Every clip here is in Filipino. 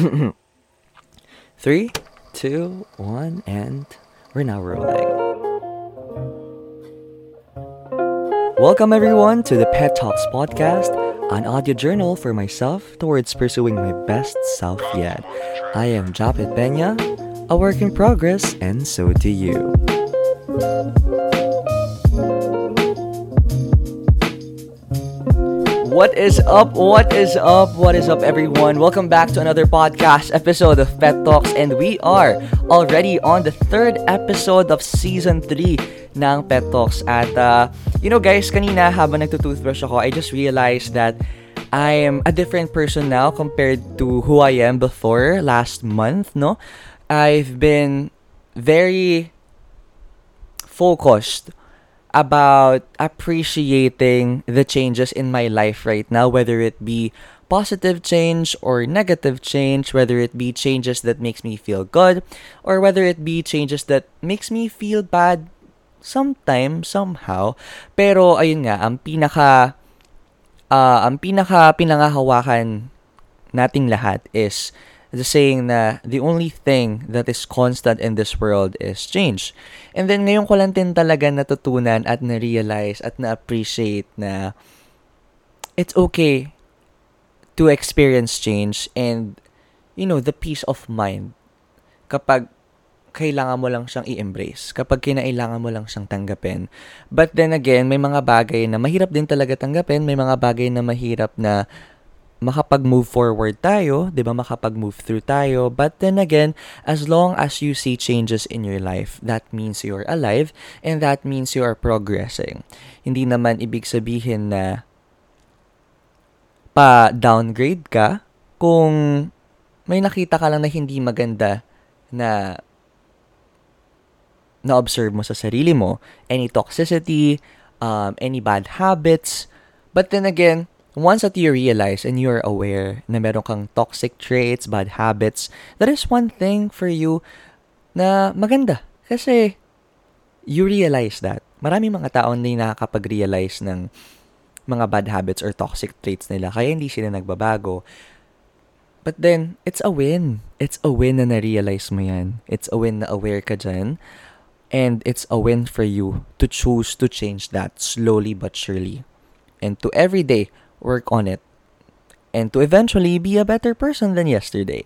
Three, two, one, and we're now rolling. Welcome everyone to the Pet Talks podcast, an audio journal for myself towards pursuing my best self yet. I am Japet Pena, a work in progress, and so do you. What is up? What is up? What is up, everyone? Welcome back to another podcast episode of Pet Talks, and we are already on the third episode of season 3 ng Pet Talks. At, uh, you know, guys, kanina habang nagtutoothbrush ako, I just realized that I am a different person now compared to who I am before last month, no? I've been very focused about appreciating the changes in my life right now, whether it be positive change or negative change, whether it be changes that makes me feel good or whether it be changes that makes me feel bad sometime, somehow. Pero ayun nga, ang pinaka uh, ang pinaka pinangahawakan nating lahat is the saying na the only thing that is constant in this world is change. And then ngayon ko lang din talaga natutunan at na-realize at na-appreciate na it's okay to experience change and you know, the peace of mind kapag kailangan mo lang siyang i-embrace, kapag kinailangan mo lang siyang tanggapin. But then again, may mga bagay na mahirap din talaga tanggapin, may mga bagay na mahirap na makapag-move forward tayo, 'di ba? Makapag-move through tayo. But then again, as long as you see changes in your life, that means you're alive and that means you are progressing. Hindi naman ibig sabihin na pa-downgrade ka kung may nakita ka lang na hindi maganda na na-observe mo sa sarili mo, any toxicity, um, any bad habits. But then again, once that you realize and you're aware na meron kang toxic traits, bad habits, that is one thing for you na maganda. Kasi you realize that. Marami mga tao hindi nakakapag-realize ng mga bad habits or toxic traits nila kaya hindi sila nagbabago. But then, it's a win. It's a win na na-realize mo yan. It's a win na aware ka dyan. And it's a win for you to choose to change that slowly but surely. And to every day, work on it, and to eventually be a better person than yesterday.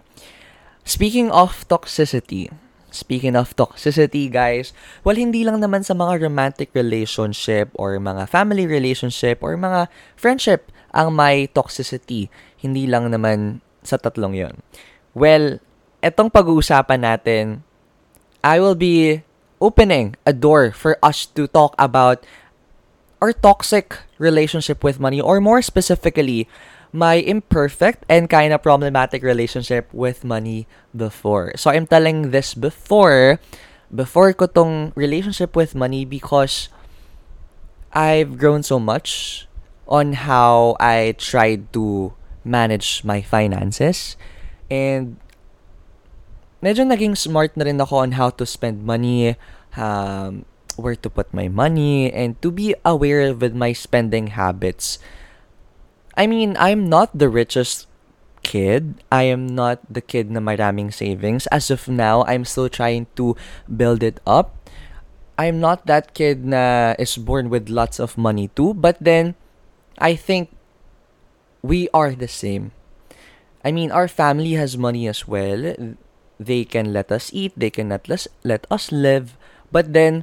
Speaking of toxicity, speaking of toxicity, guys, well, hindi lang naman sa mga romantic relationship or mga family relationship or mga friendship ang may toxicity. Hindi lang naman sa tatlong yon. Well, etong pag-uusapan natin, I will be opening a door for us to talk about or toxic relationship with money, or more specifically, my imperfect and kind of problematic relationship with money before. So I'm telling this before, before ko tong relationship with money because I've grown so much on how I tried to manage my finances and medyo naging smart na rin ako on how to spend money, um, where to put my money and to be aware with my spending habits. I mean, I'm not the richest kid. I am not the kid na maraming savings. As of now, I'm still trying to build it up. I'm not that kid na is born with lots of money too, but then I think we are the same. I mean, our family has money as well. They can let us eat, they can let us let us live, but then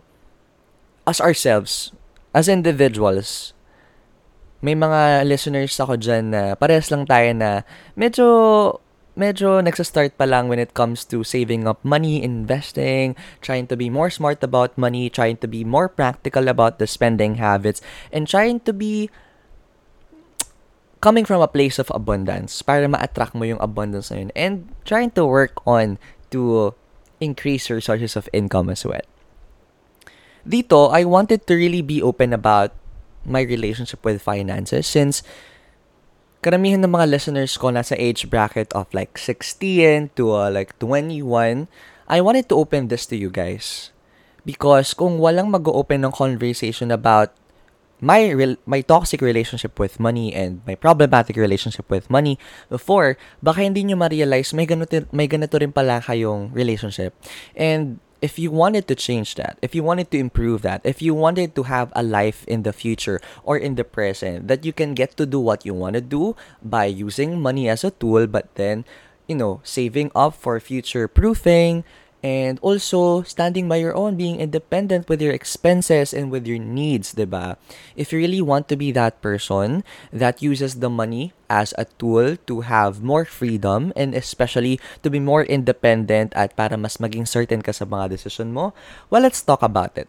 as ourselves, as individuals, may mga listeners ako dyan na parehas lang tayo na medyo medyo nagsa-start pa lang when it comes to saving up money, investing, trying to be more smart about money, trying to be more practical about the spending habits, and trying to be coming from a place of abundance para ma-attract mo yung abundance na yun and trying to work on to increase your sources of income as well dito, I wanted to really be open about my relationship with finances since karamihan ng mga listeners ko nasa age bracket of like 16 to uh, like 21. I wanted to open this to you guys. Because kung walang mag-open ng conversation about my rel- my toxic relationship with money and my problematic relationship with money before, baka hindi nyo ma-realize may ganito, may ganito rin pala kayong relationship. And if you wanted to change that, if you wanted to improve that, if you wanted to have a life in the future or in the present that you can get to do what you want to do by using money as a tool, but then, you know, saving up for future proofing, and also standing by your own, being independent with your expenses and with your needs, diba? If you really want to be that person that uses the money as a tool to have more freedom and especially to be more independent at para mas maging certain ka sa mga decision mo, well, let's talk about it.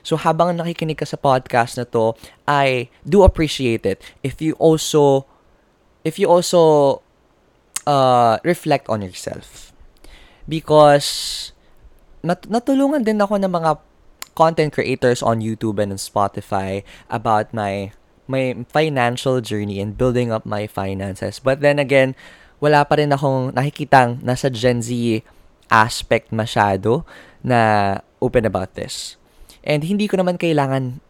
So habang nakikinig ka sa podcast na to, I do appreciate it if you also if you also uh, reflect on yourself because nat- natulungan din ako ng mga content creators on YouTube and on Spotify about my my financial journey and building up my finances. But then again, wala pa rin akong nakikitang nasa Gen Z aspect masyado na open about this. And hindi ko naman kailangan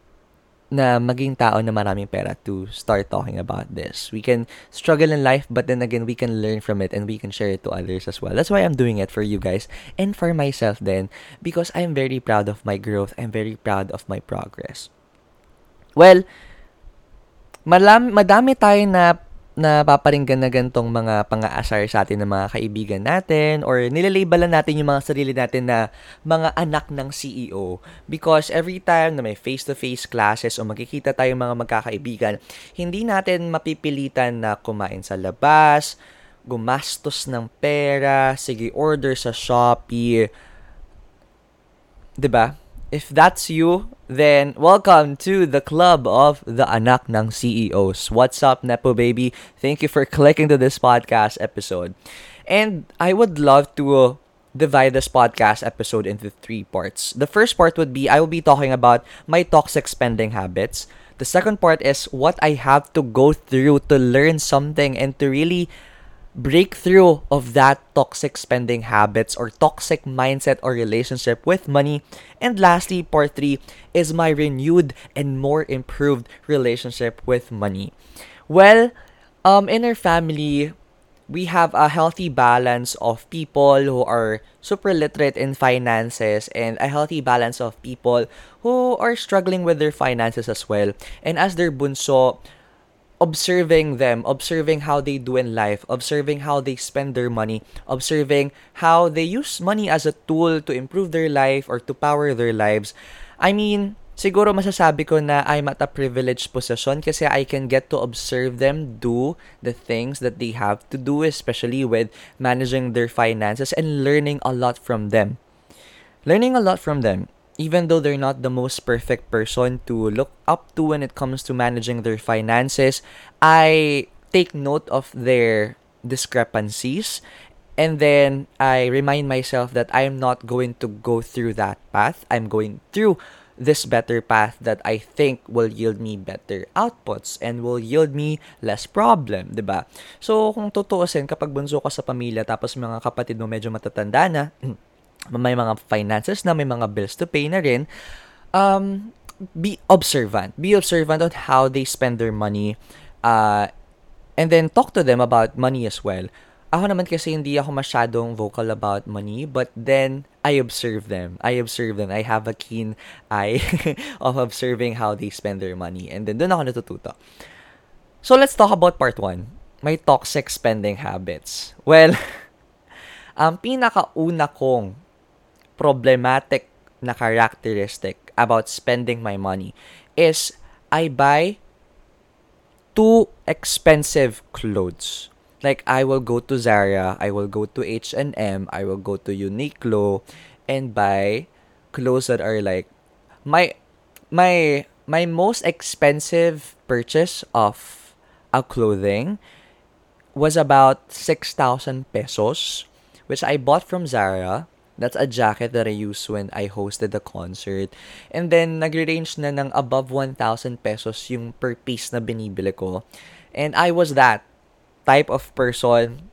na maging tao na maraming pera to start talking about this. We can struggle in life, but then again, we can learn from it and we can share it to others as well. That's why I'm doing it for you guys and for myself then because I'm very proud of my growth. I'm very proud of my progress. Well, malam madami tayo na na paparinggan na gantong mga pang-aasar sa atin ng mga kaibigan natin or nilalabelan natin yung mga sarili natin na mga anak ng CEO because every time na may face-to-face classes o magkikita tayong mga magkakaibigan, hindi natin mapipilitan na kumain sa labas, gumastos ng pera, sige order sa Shopee. 'Di ba? If that's you, then welcome to the club of the anak ng CEOs. What's up, Nepo baby? Thank you for clicking to this podcast episode. And I would love to uh, divide this podcast episode into three parts. The first part would be I will be talking about my toxic spending habits. The second part is what I have to go through to learn something and to really breakthrough of that toxic spending habits or toxic mindset or relationship with money. And lastly, part three is my renewed and more improved relationship with money. Well, um, in our family, we have a healthy balance of people who are super literate in finances and a healthy balance of people who are struggling with their finances as well. And as their bunso, observing them, observing how they do in life, observing how they spend their money, observing how they use money as a tool to improve their life or to power their lives. I mean, siguro masasabi ko na I'm at a privileged position kasi I can get to observe them do the things that they have to do, especially with managing their finances and learning a lot from them. Learning a lot from them even though they're not the most perfect person to look up to when it comes to managing their finances, I take note of their discrepancies and then I remind myself that I am not going to go through that path. I'm going through this better path that I think will yield me better outputs and will yield me less problem, 'di ba? So kung tutuusin kapag bunso ka sa pamilya tapos mga kapatid mo medyo matatanda na, may mga finances na, may mga bills to pay na rin, um, be observant. Be observant on how they spend their money. Uh, and then talk to them about money as well. Ako naman kasi hindi ako masyadong vocal about money, but then I observe them. I observe them. I have a keen eye of observing how they spend their money. And then doon ako natututo. So let's talk about part one. My toxic spending habits. Well, ang pinakauna kong problematic na characteristic about spending my money is I buy too expensive clothes. Like I will go to Zara, I will go to H&M, I will go to Uniqlo and buy clothes that are like my my my most expensive purchase of a clothing was about 6,000 pesos which I bought from Zara That's a jacket that I used when I hosted the concert. And then, nag-range na ng above 1,000 pesos yung per piece na binibili ko. And I was that type of person,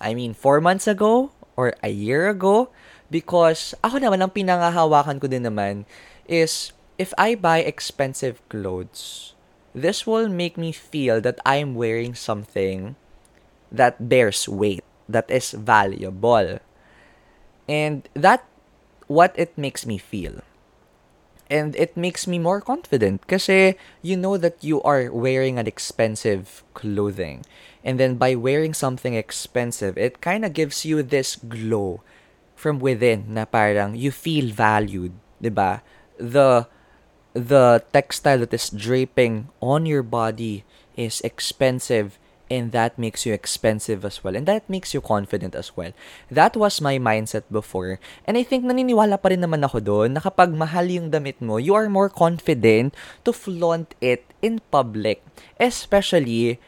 I mean, four months ago or a year ago. Because ako naman, ang pinangahawakan ko din naman is if I buy expensive clothes, this will make me feel that I'm wearing something that bears weight, that is valuable. And that what it makes me feel. And it makes me more confident kasi you know that you are wearing an expensive clothing. And then by wearing something expensive, it kind of gives you this glow from within na parang you feel valued, ba? The the textile that is draping on your body is expensive and that makes you expensive as well and that makes you confident as well. That was my mindset before and I think naniniwala pa rin naman ako doon na kapag mahal yung damit mo, you are more confident to flaunt it in public. Especially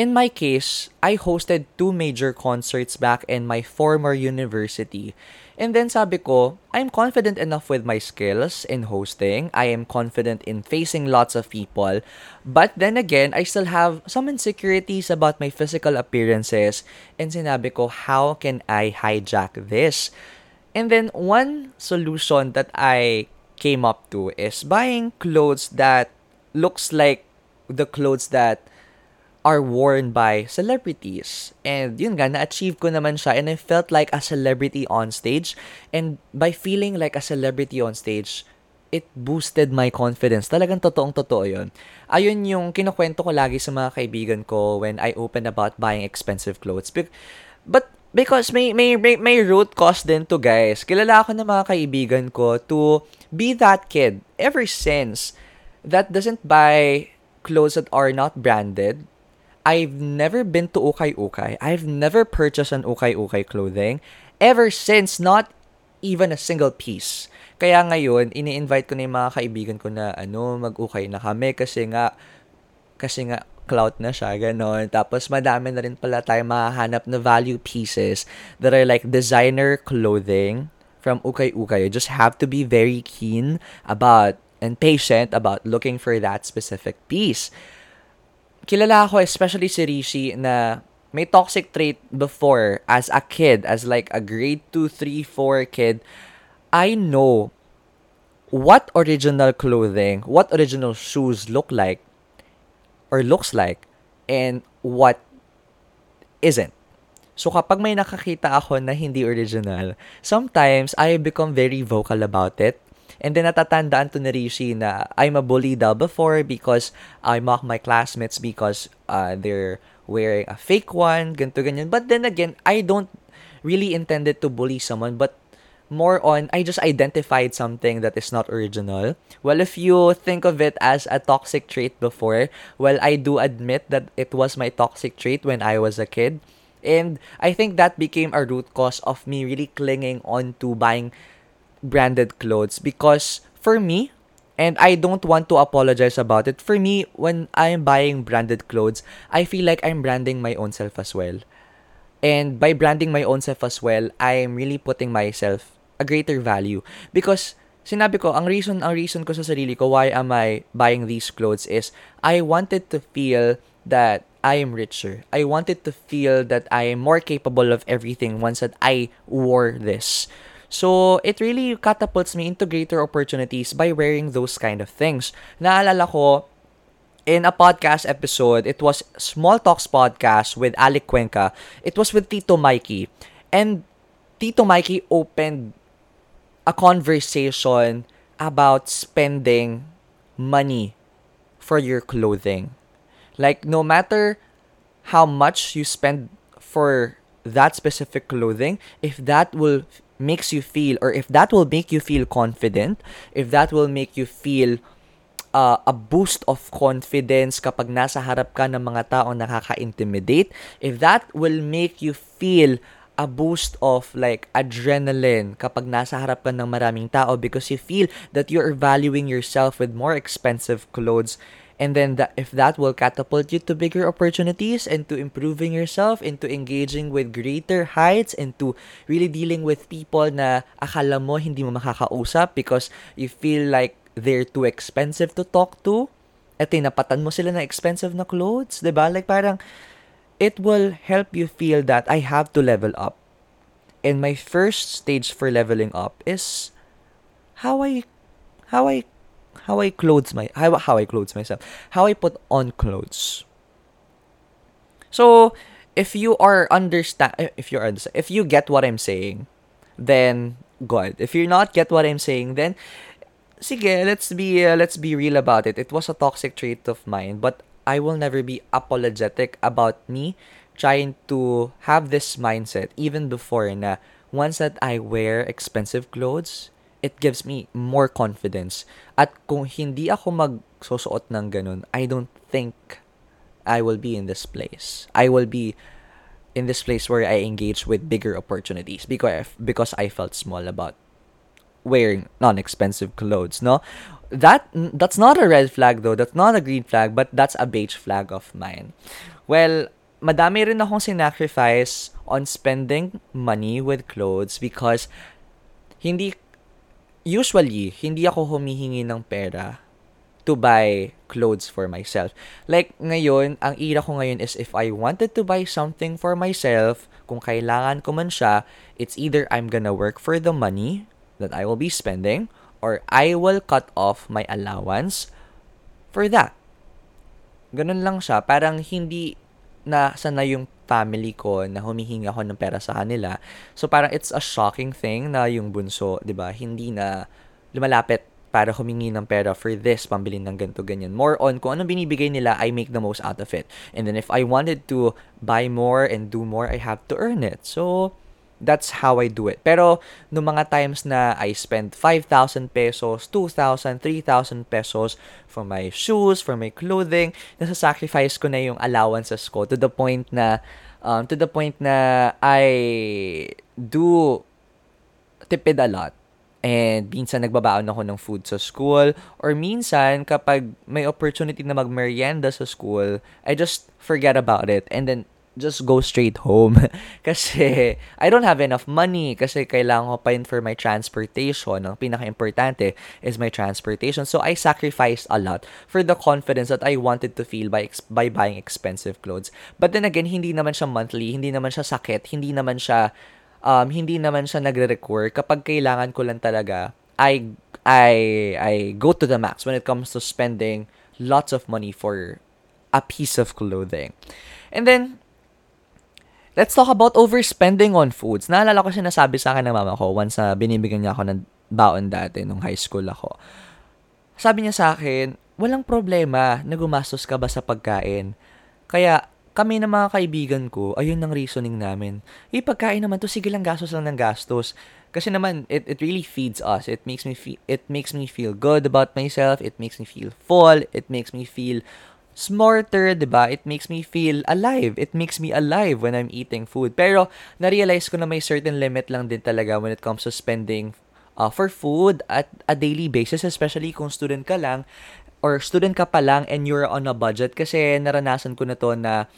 in my case, I hosted two major concerts back in my former university. And then sabi ko, I'm confident enough with my skills in hosting. I am confident in facing lots of people. But then again, I still have some insecurities about my physical appearances. And sinabi ko, how can I hijack this? And then one solution that I came up to is buying clothes that looks like the clothes that are worn by celebrities. And yun nga, na-achieve ko naman siya and I felt like a celebrity on stage. And by feeling like a celebrity on stage, it boosted my confidence. Talagang totoong totoo yun. Ayun yung kinukwento ko lagi sa mga kaibigan ko when I open about buying expensive clothes. But because may, may, may, may root cause din to guys. Kilala ako ng mga kaibigan ko to be that kid ever since that doesn't buy clothes that are not branded I've never been to Ukay Ukay. I've never purchased an Ukay Ukay clothing ever since, not even a single piece. Kaya ngayon, ini-invite ko na yung mga kaibigan ko na ano, mag-ukay na kami kasi nga kasi nga clout na siya, ganon. Tapos madami na rin pala tayo mahanap na value pieces that are like designer clothing from Ukay Ukay. You just have to be very keen about and patient about looking for that specific piece kilala ako, especially si Rishi, na may toxic trait before as a kid, as like a grade 2, 3, 4 kid. I know what original clothing, what original shoes look like or looks like and what isn't. So kapag may nakakita ako na hindi original, sometimes I become very vocal about it And then natatandaan to ni Rishi na I'm a bully daw before because I mock my classmates because uh, they're wearing a fake one, ganto ganyan. But then again, I don't really intended to bully someone, but more on I just identified something that is not original. Well, if you think of it as a toxic trait before, well, I do admit that it was my toxic trait when I was a kid. And I think that became a root cause of me really clinging on to buying branded clothes because for me, and I don't want to apologize about it, for me, when I'm buying branded clothes, I feel like I'm branding my own self as well. And by branding my own self as well, I'm really putting myself a greater value because sinabi ko, ang reason, ang reason ko sa sarili ko why am I buying these clothes is I wanted to feel that I am richer. I wanted to feel that I am more capable of everything once that I wore this. So, it really catapults me into greater opportunities by wearing those kind of things. Naalala ko, in a podcast episode, it was Small Talks Podcast with Alec Cuenca. It was with Tito Mikey. And Tito Mikey opened a conversation about spending money for your clothing. Like, no matter how much you spend for that specific clothing, if that will makes you feel or if that will make you feel confident, if that will make you feel uh, a boost of confidence kapag nasa harap ka ng mga tao nakaka-intimidate, if that will make you feel a boost of like adrenaline kapag nasa harap ka ng maraming tao because you feel that you're valuing yourself with more expensive clothes and then that if that will catapult you to bigger opportunities and to improving yourself into engaging with greater heights and to really dealing with people na akala mo hindi mo makakausap because you feel like they're too expensive to talk to at tinapatan mo sila ng expensive na clothes, 'di ba? Like parang it will help you feel that I have to level up. And my first stage for leveling up is how I how I how I clothes my how, how I clothes myself, how I put on clothes. So, if you are understand if you're understand, if you get what I'm saying, then good. If you're not get what I'm saying, then sige, let's be uh, let's be real about it. It was a toxic trait of mine, but I will never be apologetic about me trying to have this mindset even before na once that I wear expensive clothes, it gives me more confidence. At kung hindi ako magsusuot ng ganun, I don't think I will be in this place. I will be in this place where I engage with bigger opportunities because because I felt small about wearing non-expensive clothes, no? That that's not a red flag though. That's not a green flag, but that's a beige flag of mine. Well, madami rin akong sinacrifice on spending money with clothes because hindi usually hindi ako humihingi ng pera to buy clothes for myself. Like ngayon, ang ira ko ngayon is if I wanted to buy something for myself, kung kailangan ko man siya, it's either I'm gonna work for the money that I will be spending or I will cut off my allowance for that. Ganun lang siya. Parang hindi na sana yung family ko na humihingi ako ng pera sa kanila. So parang it's a shocking thing na yung bunso, 'di ba, hindi na lumalapit para humingi ng pera for this, pambili ng ganito, ganyan. More on kung anong binibigay nila, I make the most out of it. And then if I wanted to buy more and do more, I have to earn it. So, that's how I do it. Pero, no mga times na I spend 5,000 pesos, 2,000, 3,000 pesos for my shoes, for my clothing, nasa-sacrifice ko na yung allowances ko to the point na, um, to the point na I do tipid a lot And minsan nagbabaon ako ng food sa school. Or minsan, kapag may opportunity na magmerienda sa school, I just forget about it. And then, just go straight home. kasi, I don't have enough money. Kasi kailangan ko pa yun for my transportation. Ang pinaka-importante is my transportation. So, I sacrificed a lot for the confidence that I wanted to feel by, by buying expensive clothes. But then again, hindi naman siya monthly. Hindi naman siya sakit. Hindi naman siya um, hindi naman siya nagre-require kapag kailangan ko lang talaga I I I go to the max when it comes to spending lots of money for a piece of clothing. And then let's talk about overspending on foods. Naalala ko sinasabi sa akin ng mama ko once na binibigyan niya ako ng baon dati nung high school ako. Sabi niya sa akin, walang problema na gumastos ka ba sa pagkain. Kaya kami ng mga kaibigan ko, ayun ang reasoning namin. Eh, pagkain naman to, sige lang gastos lang ng gastos. Kasi naman, it, it really feeds us. It makes me feel, it makes me feel good about myself. It makes me feel full. It makes me feel smarter, 'di ba? It makes me feel alive. It makes me alive when I'm eating food. Pero na-realize ko na may certain limit lang din talaga when it comes to spending uh, for food at a daily basis, especially kung student ka lang or student ka pa lang and you're on a budget kasi naranasan ko na to na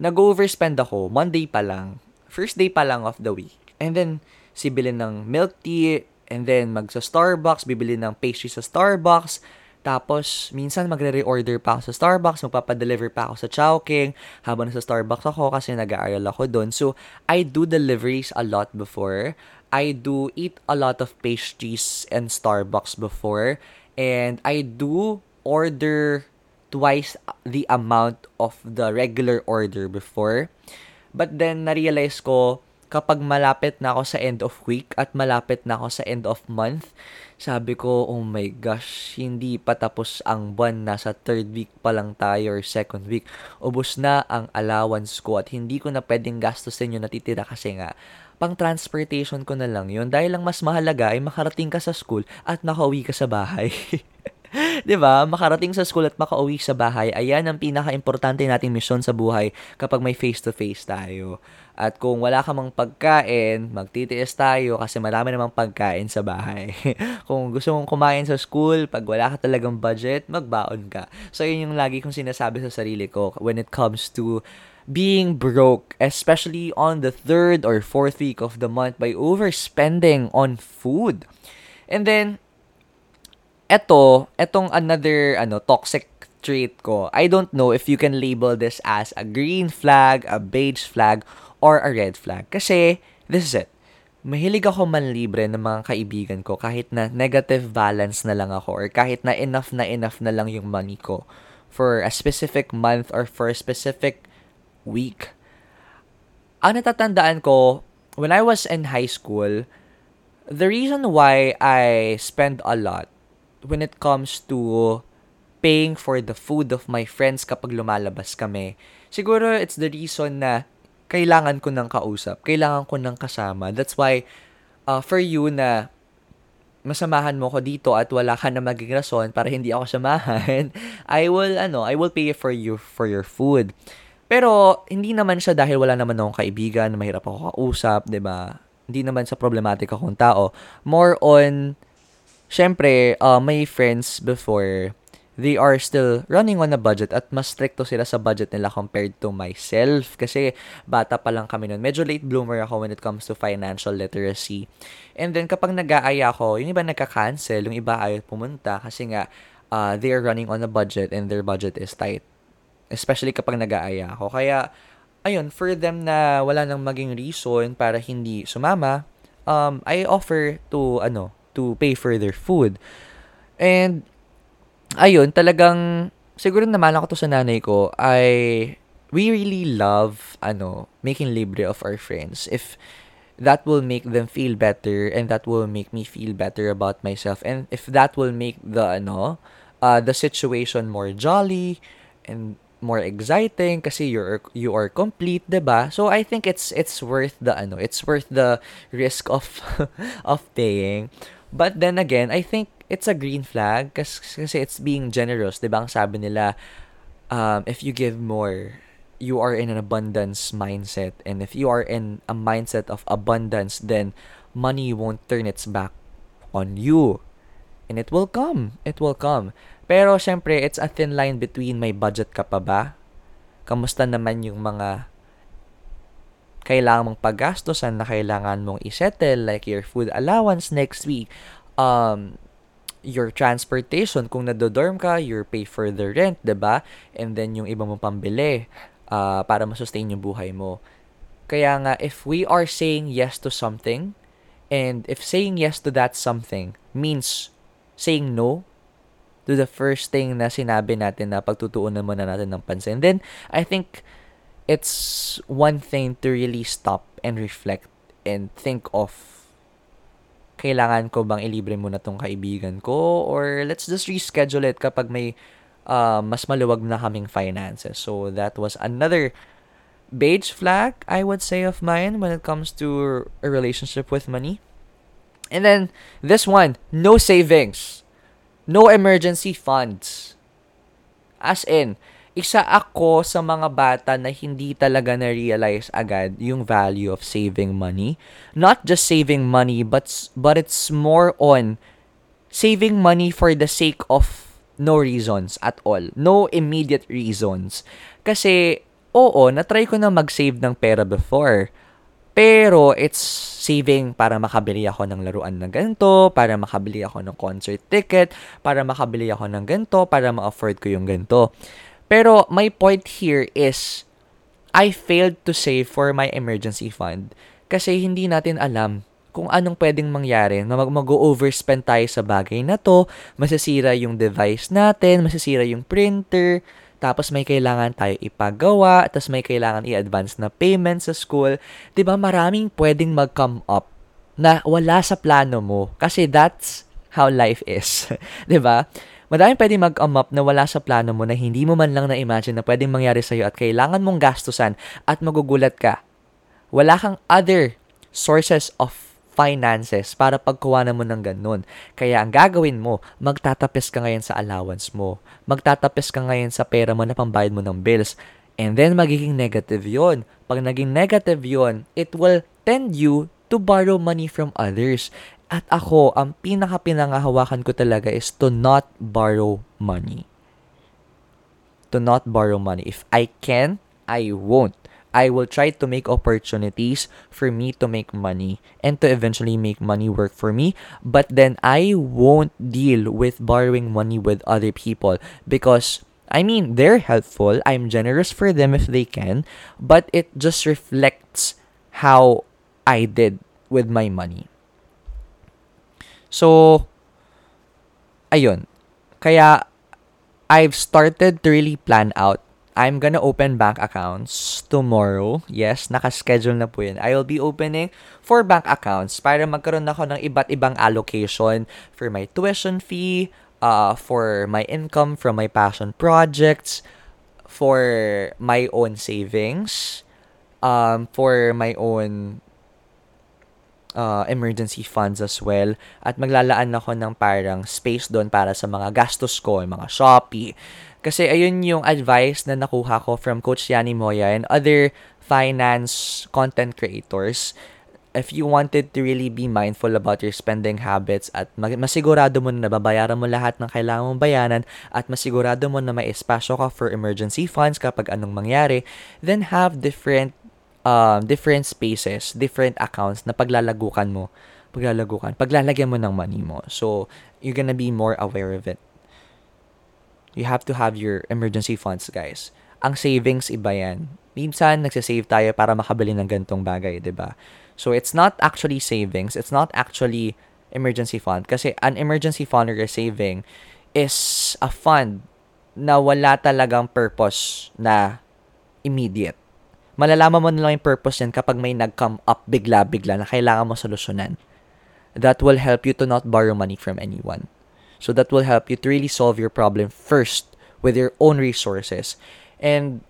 nag-overspend ako Monday pa lang. First day pa lang of the week. And then, sibili ng milk tea, and then mag sa Starbucks, bibili ng pastry sa Starbucks, tapos, minsan magre-reorder pa ako sa Starbucks, magpapadeliver pa ako sa Chowking habang nasa Starbucks ako kasi nag-aaral ako doon. So, I do deliveries a lot before. I do eat a lot of pastries and Starbucks before. And I do order twice the amount of the regular order before. But then, na-realize ko, kapag malapit na ako sa end of week at malapit na ako sa end of month, sabi ko, oh my gosh, hindi pa tapos ang buwan, nasa third week pa lang tayo or second week. Ubus na ang allowance ko at hindi ko na pwedeng gastusin yung natitira kasi nga, pang transportation ko na lang yun. Dahil lang mas mahalaga ay makarating ka sa school at nakauwi ka sa bahay. 'Di ba? Makarating sa school at makauwi sa bahay, ayan ang pinaka-importante nating misyon sa buhay kapag may face-to-face tayo. At kung wala ka mang pagkain, magtitiis tayo kasi marami namang pagkain sa bahay. kung gusto mong kumain sa school, pag wala ka talagang budget, magbaon ka. So, yun yung lagi kong sinasabi sa sarili ko when it comes to being broke, especially on the third or fourth week of the month by overspending on food. And then, eto, etong another ano toxic trait ko. I don't know if you can label this as a green flag, a beige flag, or a red flag. Kasi, this is it. mahilig ako manlibre ng mga kaibigan ko kahit na negative balance na lang ako or kahit na enough na enough na lang yung money ko for a specific month or for a specific week. Ang natatandaan ko, when I was in high school, the reason why I spend a lot when it comes to paying for the food of my friends kapag lumalabas kami, siguro it's the reason na kailangan ko ng kausap, kailangan ko ng kasama. That's why, uh, for you na masamahan mo ko dito at wala ka na maging rason para hindi ako samahan, I will, ano, I will pay for you for your food. Pero, hindi naman siya dahil wala naman akong kaibigan, mahirap ako kausap, 'di ba Hindi naman sa problematic akong tao. More on, syempre, uh, may friends before they are still running on a budget at mas stricto sila sa budget nila compared to myself kasi bata pa lang kami noon. Medyo late bloomer ako when it comes to financial literacy. And then kapag nag-aaya ako, yung iba nagka-cancel, yung iba ayaw pumunta kasi nga uh, they are running on a budget and their budget is tight. Especially kapag nag-aaya ako. Kaya, ayun, for them na wala nang maging reason para hindi sumama, um, I offer to, ano, to pay for their food. And ayun, talagang, siguro naman ako to sa nanay ko, I, we really love, ano, making libre of our friends. If that will make them feel better and that will make me feel better about myself and if that will make the, ano, uh, the situation more jolly and more exciting kasi you're you are complete, 'di ba? So I think it's it's worth the ano, it's worth the risk of of paying. But then again, I think it's a green flag kasi, kasi it's being generous. Di ba ang sabi nila, um, if you give more, you are in an abundance mindset. And if you are in a mindset of abundance, then money won't turn its back on you. And it will come. It will come. Pero syempre, it's a thin line between may budget ka pa ba? Kamusta naman yung mga kailangan mong paggastosan na kailangan mong isettle like your food allowance next week um your transportation, kung nadodorm ka, your pay for the rent, ba diba? And then yung iba mong pambili uh, para masustain yung buhay mo. Kaya nga, if we are saying yes to something, and if saying yes to that something means saying no to the first thing na sinabi natin na pagtutuunan muna natin ng pansin, then I think it's one thing to really stop and reflect and think of kailangan ko bang ilibre muna tong kaibigan ko or let's just reschedule it kapag may uh, mas maluwag na kaming finances. So that was another beige flag, I would say, of mine when it comes to a relationship with money. And then this one, no savings, no emergency funds. As in, isa ako sa mga bata na hindi talaga na-realize agad yung value of saving money. Not just saving money, but, but it's more on saving money for the sake of no reasons at all. No immediate reasons. Kasi, oo, natry ko na mag-save ng pera before. Pero, it's saving para makabili ako ng laruan na ganito, para makabili ako ng concert ticket, para makabili ako ng ganito, para ma-afford ko yung ganito. Pero my point here is, I failed to save for my emergency fund kasi hindi natin alam kung anong pwedeng mangyari na mag- mag-overspend tayo sa bagay na to, masisira yung device natin, masisira yung printer, tapos may kailangan tayo ipagawa, tapos may kailangan i-advance na payment sa school. ba maraming pwedeng mag-come up na wala sa plano mo kasi that's how life is. ba? Madaming pwedeng mag-come up na wala sa plano mo na hindi mo man lang na-imagine na pwedeng mangyari sa'yo at kailangan mong gastusan at magugulat ka. Wala kang other sources of finances para pagkuhanan mo ng ganun. Kaya ang gagawin mo, magtatapis ka ngayon sa allowance mo. Magtatapis ka ngayon sa pera mo na pambayad mo ng bills. And then magiging negative yon. Pag naging negative yon, it will tend you to borrow money from others. At ako, ang pinaka-pinangahawakan ko talaga is to not borrow money. To not borrow money. If I can, I won't. I will try to make opportunities for me to make money and to eventually make money work for me. But then I won't deal with borrowing money with other people because I mean, they're helpful. I'm generous for them if they can, but it just reflects how I did with my money. So, ayun. Kaya, I've started to really plan out. I'm gonna open bank accounts tomorrow. Yes, nakaschedule na po yun. I will be opening for bank accounts para magkaroon ako ng iba't ibang allocation for my tuition fee, uh, for my income from my passion projects, for my own savings, um, for my own uh, emergency funds as well. At maglalaan ako ng parang space doon para sa mga gastos ko, mga Shopee. Kasi ayun yung advice na nakuha ko from Coach Yani Moya and other finance content creators. If you wanted to really be mindful about your spending habits at masigurado mo na nababayaran mo lahat ng kailangan mong bayanan at masigurado mo na may espasyo ka for emergency funds kapag anong mangyari, then have different um, different spaces, different accounts na paglalagukan mo, paglalagukan, paglalagyan mo ng money mo. So, you're gonna be more aware of it. You have to have your emergency funds, guys. Ang savings, iba yan. Minsan, nagsasave tayo para makabili ng gantong bagay, ba diba? So, it's not actually savings. It's not actually emergency fund. Kasi an emergency fund or a saving is a fund na wala talagang purpose na immediate malalaman mo na lang yung purpose yan kapag may nag-come up bigla-bigla na kailangan mo solusyonan. That will help you to not borrow money from anyone. So that will help you to really solve your problem first with your own resources. And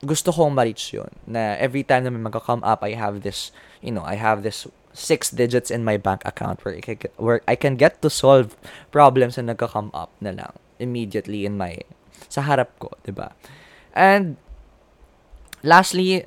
gusto kong ma-reach yun. Na every time na may magka-come up, I have this, you know, I have this six digits in my bank account where I can where I can get to solve problems na nagka-come up na lang immediately in my, sa harap ko, ba? And lastly,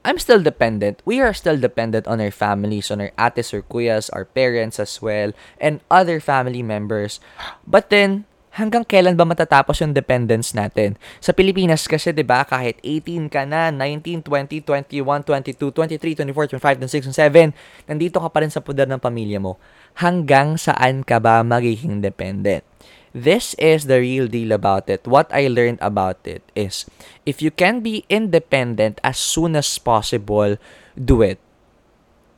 I'm still dependent. We are still dependent on our families, on our ates or kuyas, our parents as well, and other family members. But then, hanggang kailan ba matatapos yung dependence natin? Sa Pilipinas kasi, di ba, kahit 18 ka na, 19, 20, 21, 22, 23, 24, 25, 26, 27, nandito ka pa rin sa poder ng pamilya mo. Hanggang saan ka ba magiging dependent? This is the real deal about it. What I learned about it is if you can be independent as soon as possible, do it.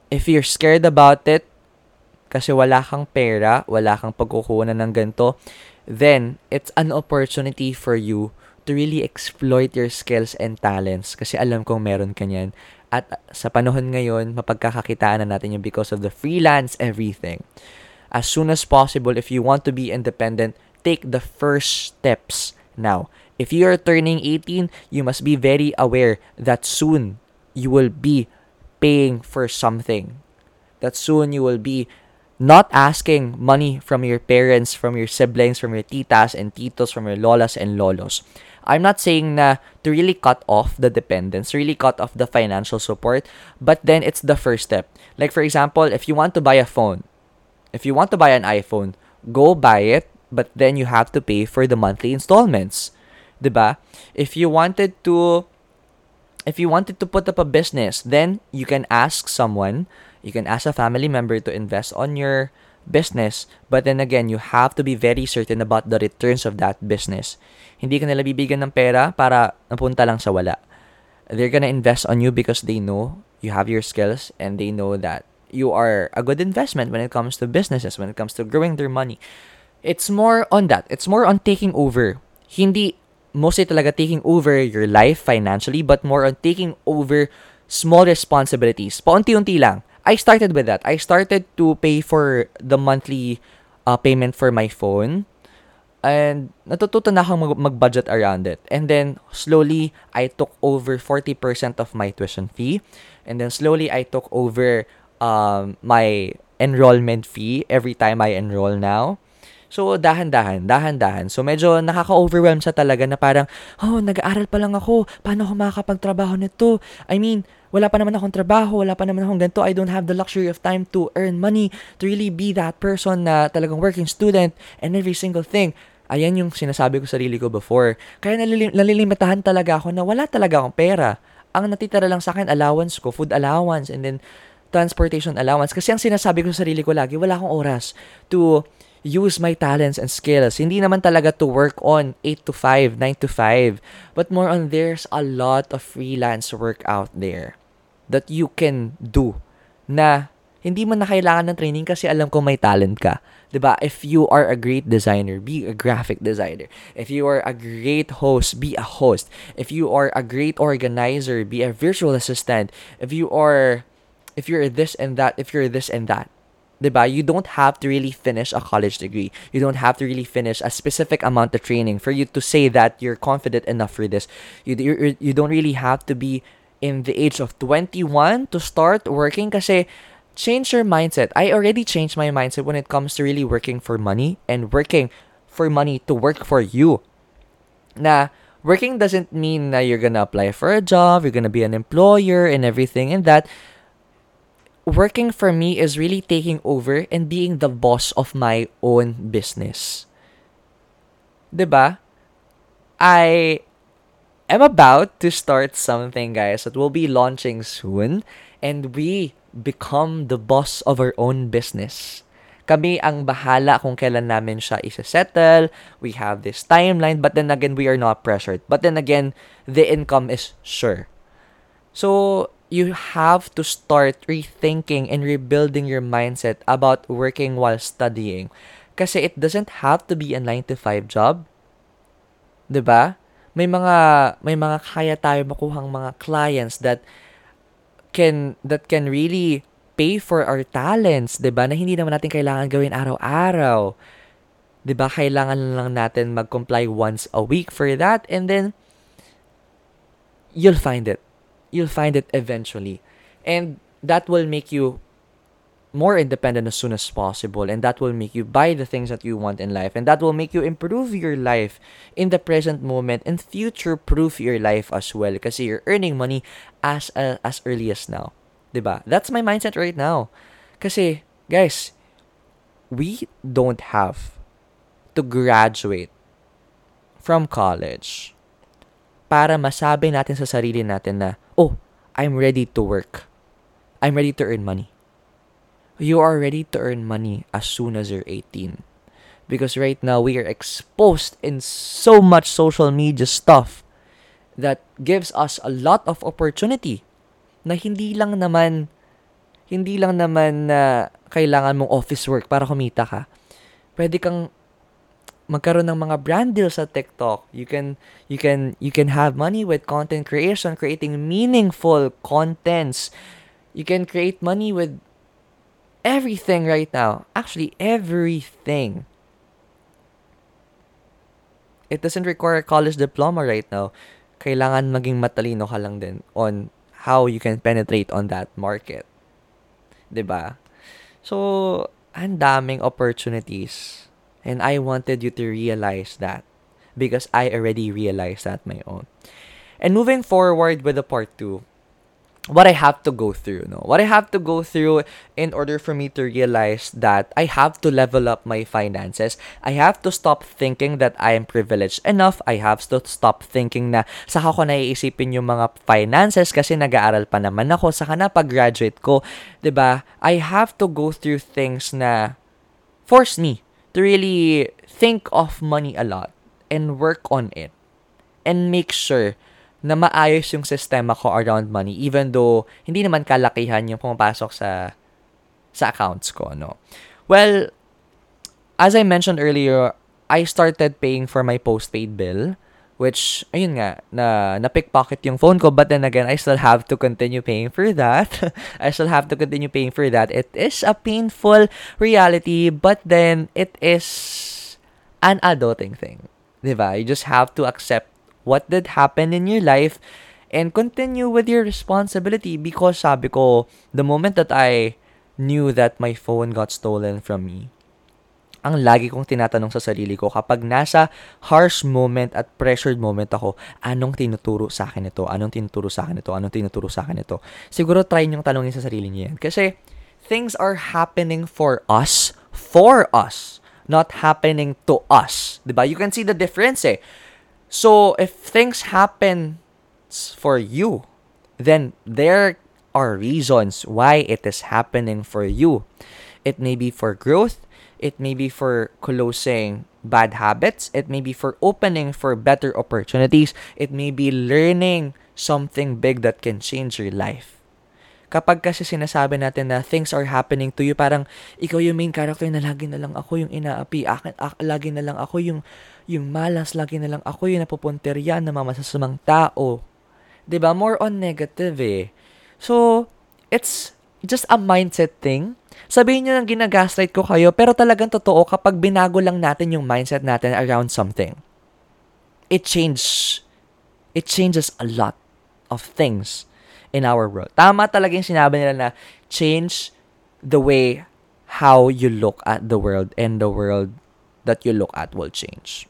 If you're scared about it, kasi wala kang pera, wala kang pagkukunan ng ganito, then it's an opportunity for you to really exploit your skills and talents kasi alam kong meron ka niyan. At sa panahon ngayon, mapagkakakitaan na natin yung because of the freelance everything as soon as possible if you want to be independent take the first steps now if you are turning 18 you must be very aware that soon you will be paying for something that soon you will be not asking money from your parents, from your siblings, from your titas and titos, from your lolas and lolos. I'm not saying na to really cut off the dependence, really cut off the financial support, but then it's the first step. Like for example, if you want to buy a phone, if you want to buy an iPhone, go buy it, but then you have to pay for the monthly installments. ba? If you wanted to if you wanted to put up a business, then you can ask someone, you can ask a family member to invest on your business, but then again, you have to be very certain about the returns of that business. Hindi ka nila bibigyan ng pera para napunta lang sa wala. They're gonna invest on you because they know you have your skills and they know that you are a good investment when it comes to businesses, when it comes to growing their money. It's more on that. It's more on taking over. Hindi mostly talaga taking over your life financially, but more on taking over small responsibilities. Paunti-unti lang. I started with that. I started to pay for the monthly uh, payment for my phone. And natututo na akong mag- budget around it. And then, slowly, I took over 40% of my tuition fee. And then, slowly, I took over um, my enrollment fee every time I enroll now. So, dahan-dahan, dahan-dahan. So, medyo nakaka-overwhelm sa talaga na parang, oh, nag-aaral pa lang ako. Paano ako makakapagtrabaho nito? I mean, wala pa naman akong trabaho, wala pa naman akong ganito. I don't have the luxury of time to earn money, to really be that person na talagang working student and every single thing. Ayan yung sinasabi ko sarili ko before. Kaya nalilim- nalilimitahan talaga ako na wala talaga akong pera. Ang natitira lang sa akin, allowance ko, food allowance, and then transportation allowance. Kasi ang sinasabi ko sa sarili ko lagi, wala akong oras to use my talents and skills. Hindi naman talaga to work on 8 to 5, 9 to 5, but more on there's a lot of freelance work out there that you can do na Hindi mo na kailangan ng training kasi alam ko may talent ka. 'Di ba? If you are a great designer, be a graphic designer. If you are a great host, be a host. If you are a great organizer, be a virtual assistant. If you are if you're this and that, if you're this and that. 'di ba? You don't have to really finish a college degree. You don't have to really finish a specific amount of training for you to say that you're confident enough for this. You you, you don't really have to be in the age of 21 to start working kasi change your mindset. I already changed my mindset when it comes to really working for money and working for money to work for you. Na working doesn't mean that you're gonna apply for a job, you're gonna be an employer and everything and that. Working for me is really taking over and being the boss of my own business. 'Di ba? I am about to start something guys that will be launching soon and we become the boss of our own business. Kami ang bahala kung kailan namin siya isa-settle. We have this timeline, but then again, we are not pressured. But then again, the income is sure. So, you have to start rethinking and rebuilding your mindset about working while studying. Kasi it doesn't have to be a 9 to 5 job. 'Di ba? May mga may mga kaya tayo makuhang mga clients that can that can really pay for our talents, 'di ba? Na hindi naman natin kailangan gawin araw-araw. 'Di ba? Kailangan lang natin mag-comply once a week for that and then you'll find it. You'll find it eventually. And that will make you more independent as soon as possible and that will make you buy the things that you want in life and that will make you improve your life in the present moment and future proof your life as well kasi you're earning money as uh, as early as now 'di ba that's my mindset right now kasi guys we don't have to graduate from college para masabi natin sa sarili natin na oh I'm ready to work I'm ready to earn money you are ready to earn money as soon as you're 18. Because right now we are exposed in so much social media stuff that gives us a lot of opportunity na hindi lang naman hindi lang naman na kailangan mong office work para kumita ka. Pwede kang magkaroon ng mga brand deals sa TikTok. You can you can you can have money with content creation, creating meaningful contents. You can create money with everything right now. Actually, everything. It doesn't require a college diploma right now. Kailangan maging matalino ka lang din on how you can penetrate on that market. 'Di ba? So, ang daming opportunities. And I wanted you to realize that because I already realized that my own. And moving forward with the part 2, what I have to go through, no? What I have to go through in order for me to realize that I have to level up my finances. I have to stop thinking that I am privileged enough. I have to stop thinking na saka ko naiisipin yung mga finances kasi nag-aaral pa naman ako. Saka na pag-graduate ko, 'di ba? I have to go through things na force me to really think of money a lot and work on it and make sure na maayos yung sistema ko around money even though hindi naman kalakihan yung pumapasok sa sa accounts ko, no. Well, as I mentioned earlier, I started paying for my postpaid bill which ayun nga na na-pickpocket yung phone ko but then again I still have to continue paying for that. I still have to continue paying for that. It is a painful reality but then it is an adulting thing. 'Di ba? You just have to accept what did happen in your life and continue with your responsibility because sabi ko, the moment that I knew that my phone got stolen from me, ang lagi kong tinatanong sa sarili ko kapag nasa harsh moment at pressured moment ako, anong tinuturo sa akin ito? Anong tinuturo sa akin ito? Anong tinuturo sa akin ito? Siguro try niyong tanongin sa sarili niyo yan. Kasi things are happening for us, for us, not happening to us. ba? You can see the difference eh. So if things happen for you, then there are reasons why it is happening for you. It may be for growth, it may be for closing bad habits, it may be for opening for better opportunities, it may be learning something big that can change your life. Kapag kasi sinasabi natin na things are happening to you, parang ikaw yung main character na lagi na lang ako yung inaapi, akin, ak, lagi na lang ako yung, yung malas, lagi na lang ako yung napupunterian na mamasasamang tao. ba More on negative eh. So, it's just a mindset thing. Sabihin niyo lang ginagaslight ko kayo, pero talagang totoo kapag binago lang natin yung mindset natin around something. It change, it changes a lot of things in our world. Tama talaga yung sinabi nila na change the way how you look at the world and the world that you look at will change.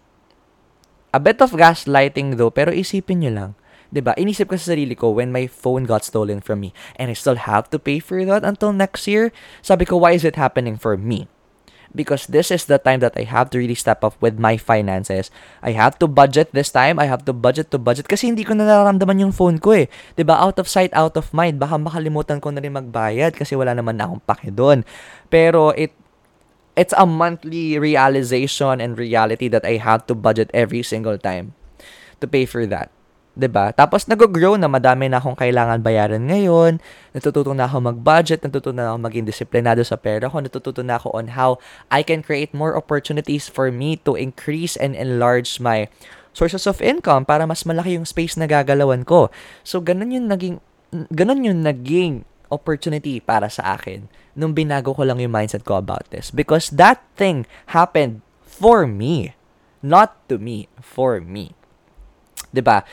A bit of gaslighting though, pero isipin nyo lang, 'di ba? Inisip ko sa sarili ko when my phone got stolen from me and I still have to pay for that until next year. Sabi ko, why is it happening for me? because this is the time that I have to really step up with my finances. I have to budget this time. I have to budget to budget kasi hindi ko na nararamdaman yung phone ko eh. ba? Out of sight, out of mind. Baka makalimutan ko na rin magbayad kasi wala naman na akong pake doon. Pero it it's a monthly realization and reality that I have to budget every single time to pay for that. 'Di ba? Tapos nag-grow na madami na akong kailangan bayaran ngayon. Natututo na ako mag-budget, natututo na ako maging disiplinado sa pera ko, natututo na ako on how I can create more opportunities for me to increase and enlarge my sources of income para mas malaki yung space na gagalawan ko. So ganun yung naging ganun yung naging opportunity para sa akin nung binago ko lang yung mindset ko about this because that thing happened for me, not to me, for me. 'Di ba?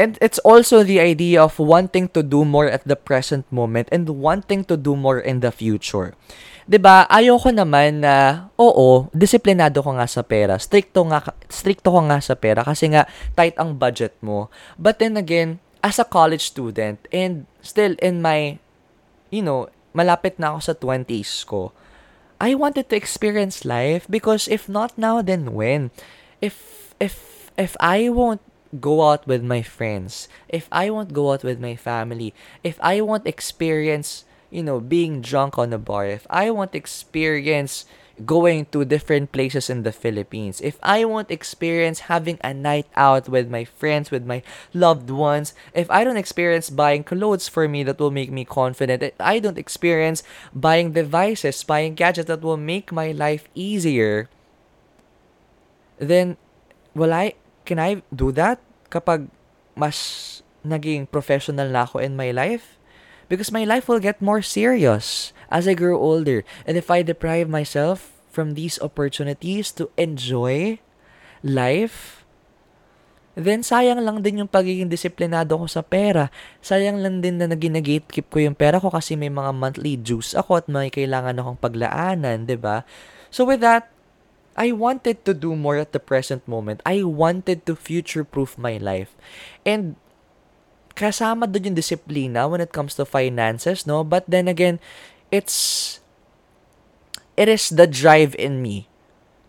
And it's also the idea of wanting to do more at the present moment and wanting to do more in the future. 'Di ba? Ayoko naman na oo, disiplinado ko nga sa pera. Stricto nga stricto ko nga sa pera kasi nga tight ang budget mo. But then again, as a college student and still in my you know, malapit na ako sa 20s ko. I wanted to experience life because if not now then when? If if if I won't go out with my friends, if I won't go out with my family, if I won't experience, you know, being drunk on a bar, if I won't experience going to different places in the Philippines, if I won't experience having a night out with my friends, with my loved ones, if I don't experience buying clothes for me that will make me confident, if I don't experience buying devices, buying gadgets that will make my life easier, then will I can I do that kapag mas naging professional na ako in my life? Because my life will get more serious as I grow older. And if I deprive myself from these opportunities to enjoy life, then sayang lang din yung pagiging disiplinado ko sa pera. Sayang lang din na naging-gatekeep ko yung pera ko kasi may mga monthly dues ako at may kailangan akong paglaanan, ba? So with that, I wanted to do more at the present moment. I wanted to future-proof my life. And kasama doon yung disiplina when it comes to finances, no? But then again, it's it is the drive in me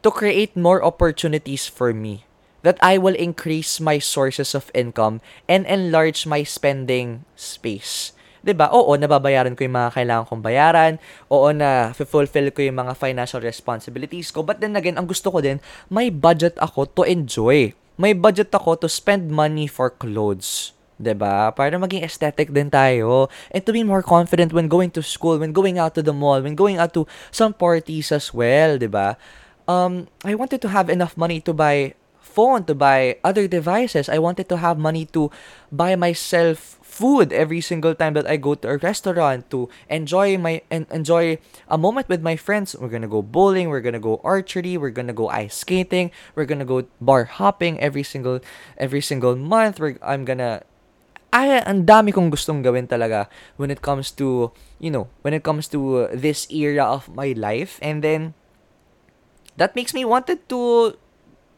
to create more opportunities for me that I will increase my sources of income and enlarge my spending space. 'Di ba? Oo, nababayaran ko yung mga kailangan kong bayaran. Oo na fulfill ko yung mga financial responsibilities ko. But then again, ang gusto ko din, may budget ako to enjoy. May budget ako to spend money for clothes. 'di ba? Para maging aesthetic din tayo and to be more confident when going to school, when going out to the mall, when going out to some parties as well, 'di ba? Um I wanted to have enough money to buy phone, to buy other devices. I wanted to have money to buy myself food every single time that I go to a restaurant to enjoy my and enjoy a moment with my friends. We're gonna go bowling, we're gonna go archery, we're gonna go ice skating, we're gonna go bar hopping every single every single month. We're, I'm gonna ay, ang dami kong gustong gawin talaga when it comes to, you know, when it comes to this era of my life. And then, that makes me wanted to,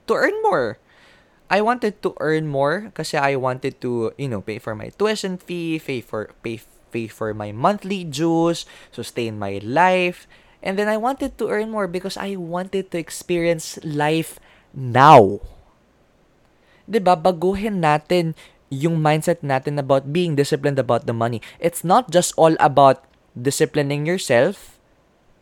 to earn more. I wanted to earn more kasi I wanted to, you know, pay for my tuition fee, pay for pay pay for my monthly dues, sustain my life. And then I wanted to earn more because I wanted to experience life now. 'Di ba? Baguhin natin yung mindset natin about being disciplined about the money. It's not just all about disciplining yourself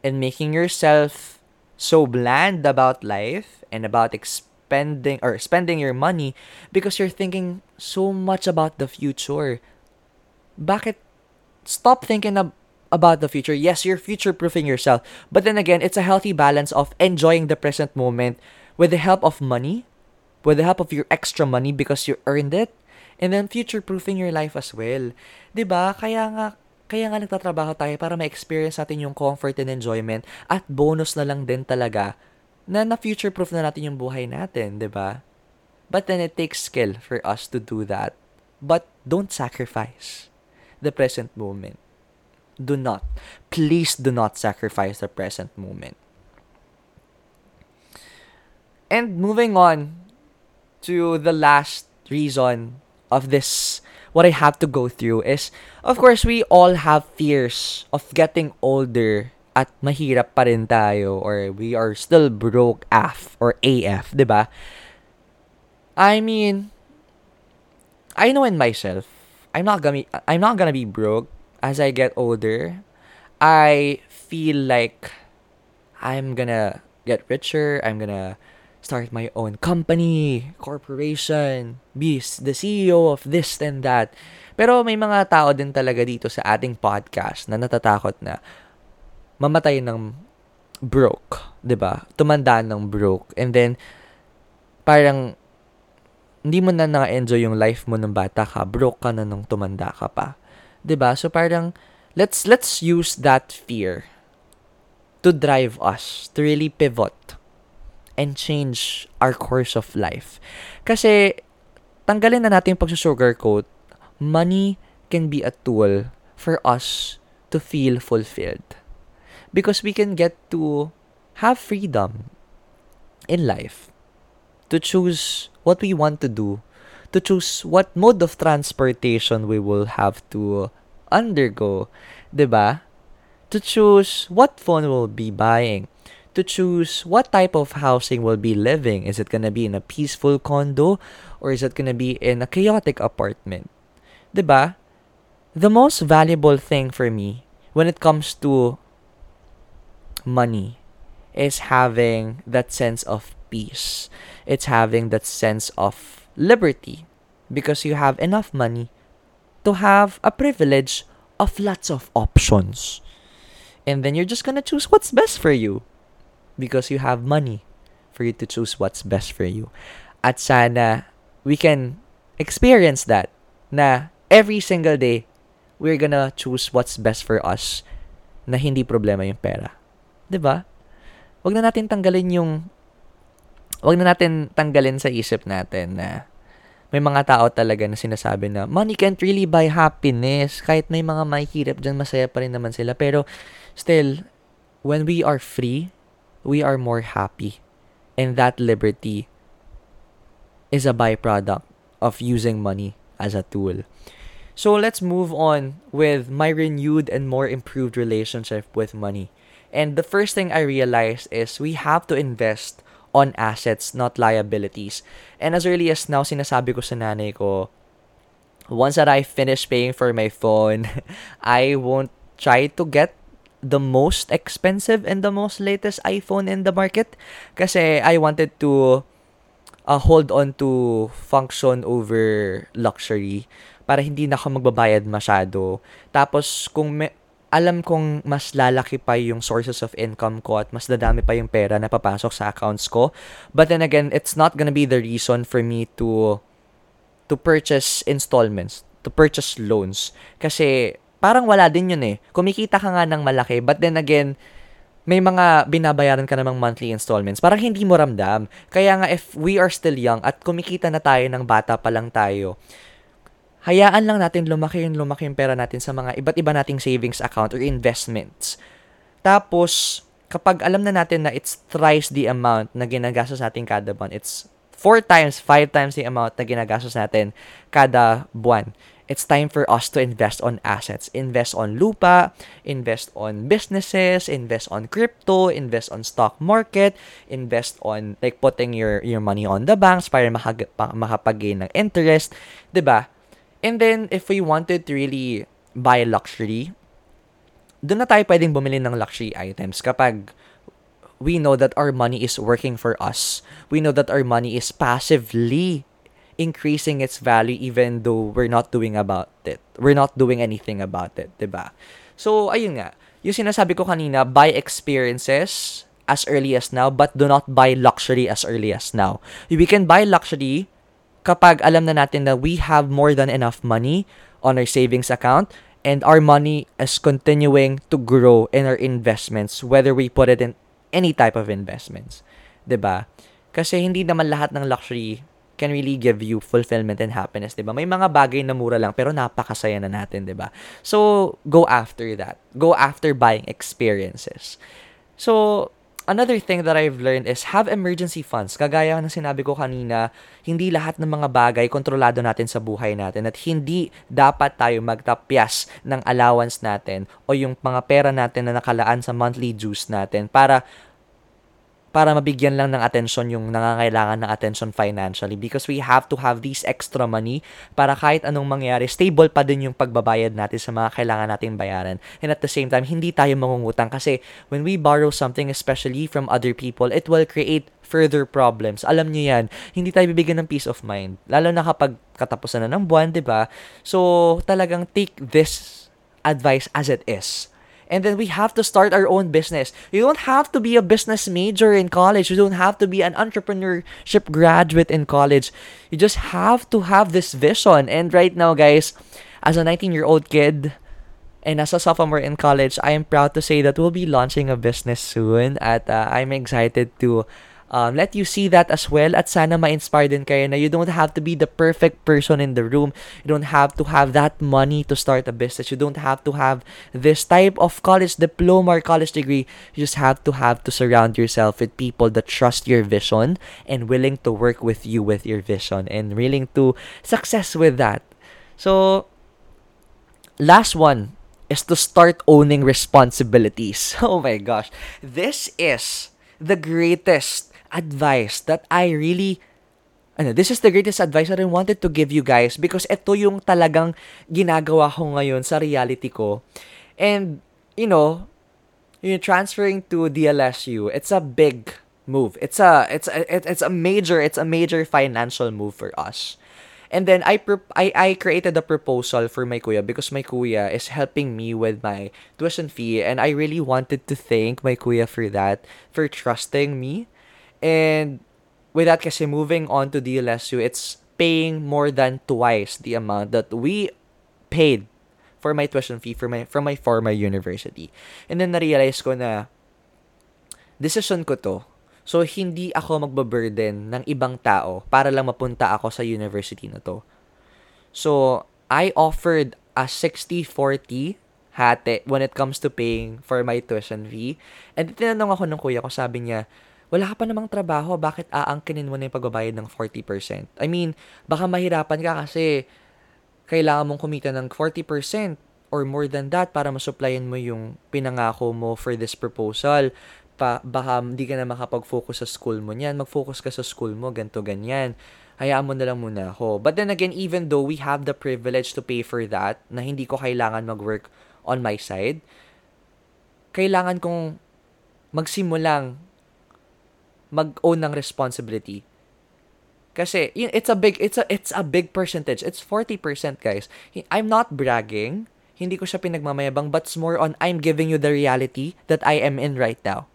and making yourself so bland about life and about experience spending or spending your money because you're thinking so much about the future. Bakit stop thinking ab- about the future. Yes, you're future proofing yourself. But then again, it's a healthy balance of enjoying the present moment with the help of money, with the help of your extra money because you earned it, and then future proofing your life as well. 'Di ba? Kaya nga kaya nga nagtatrabaho tayo para ma-experience natin yung comfort and enjoyment at bonus na lang din talaga na na-future proof na natin yung buhay natin, 'di ba? But then it takes skill for us to do that. But don't sacrifice the present moment. Do not. Please do not sacrifice the present moment. And moving on to the last reason of this, what I have to go through is, of course, we all have fears of getting older at mahirap pa rin tayo or we are still broke AF or AF, 'di ba? I mean, I know in myself, I'm not gonna I'm not gonna be broke as I get older. I feel like I'm gonna get richer. I'm gonna start my own company, corporation, be the CEO of this and that. Pero may mga tao din talaga dito sa ating podcast na natatakot na mamatay ng broke, 'di ba? Tumanda ng broke and then parang hindi mo na na-enjoy yung life mo nung bata ka, broke ka na nung tumanda ka pa. 'Di ba? So parang let's let's use that fear to drive us to really pivot and change our course of life. Kasi tanggalin na natin yung pag-sugarcoat, money can be a tool for us to feel fulfilled. Because we can get to have freedom in life to choose what we want to do, to choose what mode of transportation we will have to undergo, ba? To choose what phone we'll be buying, to choose what type of housing we'll be living. Is it gonna be in a peaceful condo or is it gonna be in a chaotic apartment? ba? The most valuable thing for me when it comes to money is having that sense of peace. It's having that sense of liberty because you have enough money to have a privilege of lots of options. And then you're just gonna choose what's best for you because you have money for you to choose what's best for you. At sana we can experience that na every single day we're gonna choose what's best for us na hindi problema yung pera. 'Di ba? Wag na natin tanggalin yung wag na natin tanggalin sa isip natin na may mga tao talaga na sinasabi na money can't really buy happiness. Kahit may mga mahihirap dyan, masaya pa rin naman sila. Pero still, when we are free, we are more happy. And that liberty is a byproduct of using money as a tool. So let's move on with my renewed and more improved relationship with money. And the first thing I realized is we have to invest on assets, not liabilities. And as early as now, sinasabi ko sa nanay ko, once that I finish paying for my phone, I won't try to get the most expensive and the most latest iPhone in the market kasi I wanted to uh, hold on to function over luxury para hindi na ako magbabayad masyado. Tapos kung may, alam kong mas lalaki pa yung sources of income ko at mas dadami pa yung pera na papasok sa accounts ko. But then again, it's not gonna be the reason for me to to purchase installments, to purchase loans. Kasi parang wala din yun eh. Kumikita ka nga ng malaki, but then again, may mga binabayaran ka namang monthly installments. Parang hindi mo ramdam. Kaya nga if we are still young at kumikita na tayo ng bata pa lang tayo, hayaan lang natin lumaki yung lumaki yung pera natin sa mga iba't iba nating savings account or investments. Tapos, kapag alam na natin na it's thrice the amount na ginagastos natin kada buwan, it's four times, five times the amount na ginagastos natin kada buwan. It's time for us to invest on assets. Invest on lupa, invest on businesses, invest on crypto, invest on stock market, invest on like putting your your money on the banks para makag- makapag-gain ng interest, 'di ba? And then, if we wanted to really buy luxury, doon na tayo pwedeng bumili ng luxury items kapag we know that our money is working for us. We know that our money is passively increasing its value even though we're not doing about it. We're not doing anything about it, 'di ba? So, ayun nga. Yung sinasabi ko kanina, buy experiences as early as now but do not buy luxury as early as now. We can buy luxury kapag alam na natin na we have more than enough money on our savings account and our money is continuing to grow in our investments whether we put it in any type of investments. 'Di ba? Kasi hindi naman lahat ng luxury can really give you fulfillment and happiness, 'di ba? May mga bagay na mura lang pero napakasaya na natin, 'di ba? So, go after that. Go after buying experiences. So, another thing that I've learned is have emergency funds. Kagaya ng sinabi ko kanina, hindi lahat ng mga bagay kontrolado natin sa buhay natin at hindi dapat tayo magtapyas ng allowance natin o yung mga pera natin na nakalaan sa monthly dues natin para para mabigyan lang ng attention yung nangangailangan ng attention financially because we have to have these extra money para kahit anong mangyari, stable pa din yung pagbabayad natin sa mga kailangan nating bayaran. And at the same time, hindi tayo mangungutang kasi when we borrow something, especially from other people, it will create further problems. Alam niyo yan, hindi tayo bibigyan ng peace of mind. Lalo na kapag katapusan na ng buwan, di ba? So, talagang take this advice as it is and then we have to start our own business. You don't have to be a business major in college. You don't have to be an entrepreneurship graduate in college. You just have to have this vision. And right now, guys, as a 19 year old kid, and as a sophomore in college, I am proud to say that we'll be launching a business soon. At uh, I'm excited to um, let you see that as well at sana ma-inspire din kayo na you don't have to be the perfect person in the room. You don't have to have that money to start a business. You don't have to have this type of college diploma or college degree. You just have to have to surround yourself with people that trust your vision and willing to work with you with your vision and willing to success with that. So, last one is to start owning responsibilities. Oh my gosh. This is the greatest advice that I really ano, this is the greatest advice that I wanted to give you guys because ito yung talagang ginagawa ko ngayon sa reality ko. And, you know, you're transferring to DLSU, it's a big move. It's a it's a it's a major it's a major financial move for us. And then I pro- I I created a proposal for my kuya because my kuya is helping me with my tuition fee and I really wanted to thank my kuya for that, for trusting me and with that kasi moving on to DLSU, it's paying more than twice the amount that we paid for my tuition fee for my from my former university. And then na-realize ko na decision ko to. So hindi ako magbaburden ng ibang tao para lang mapunta ako sa university na to. So I offered a 60-40 hati when it comes to paying for my tuition fee. And tinanong ako ng kuya ko, sabi niya, wala ka pa namang trabaho, bakit aangkinin mo na yung pagbabayad ng 40%? I mean, baka mahirapan ka kasi kailangan mong kumita ng 40% or more than that para masupplyan mo yung pinangako mo for this proposal. Pa, baka hindi ka na makapag-focus sa school mo niyan. Mag-focus ka sa school mo, ganto ganyan. Hayaan mo na lang muna ako. But then again, even though we have the privilege to pay for that, na hindi ko kailangan mag-work on my side, kailangan kong magsimulang mag-own ng responsibility. Kasi it's a big it's a it's a big percentage. It's 40%, guys. I'm not bragging. Hindi ko siya pinagmamayabang, but it's more on I'm giving you the reality that I am in right now.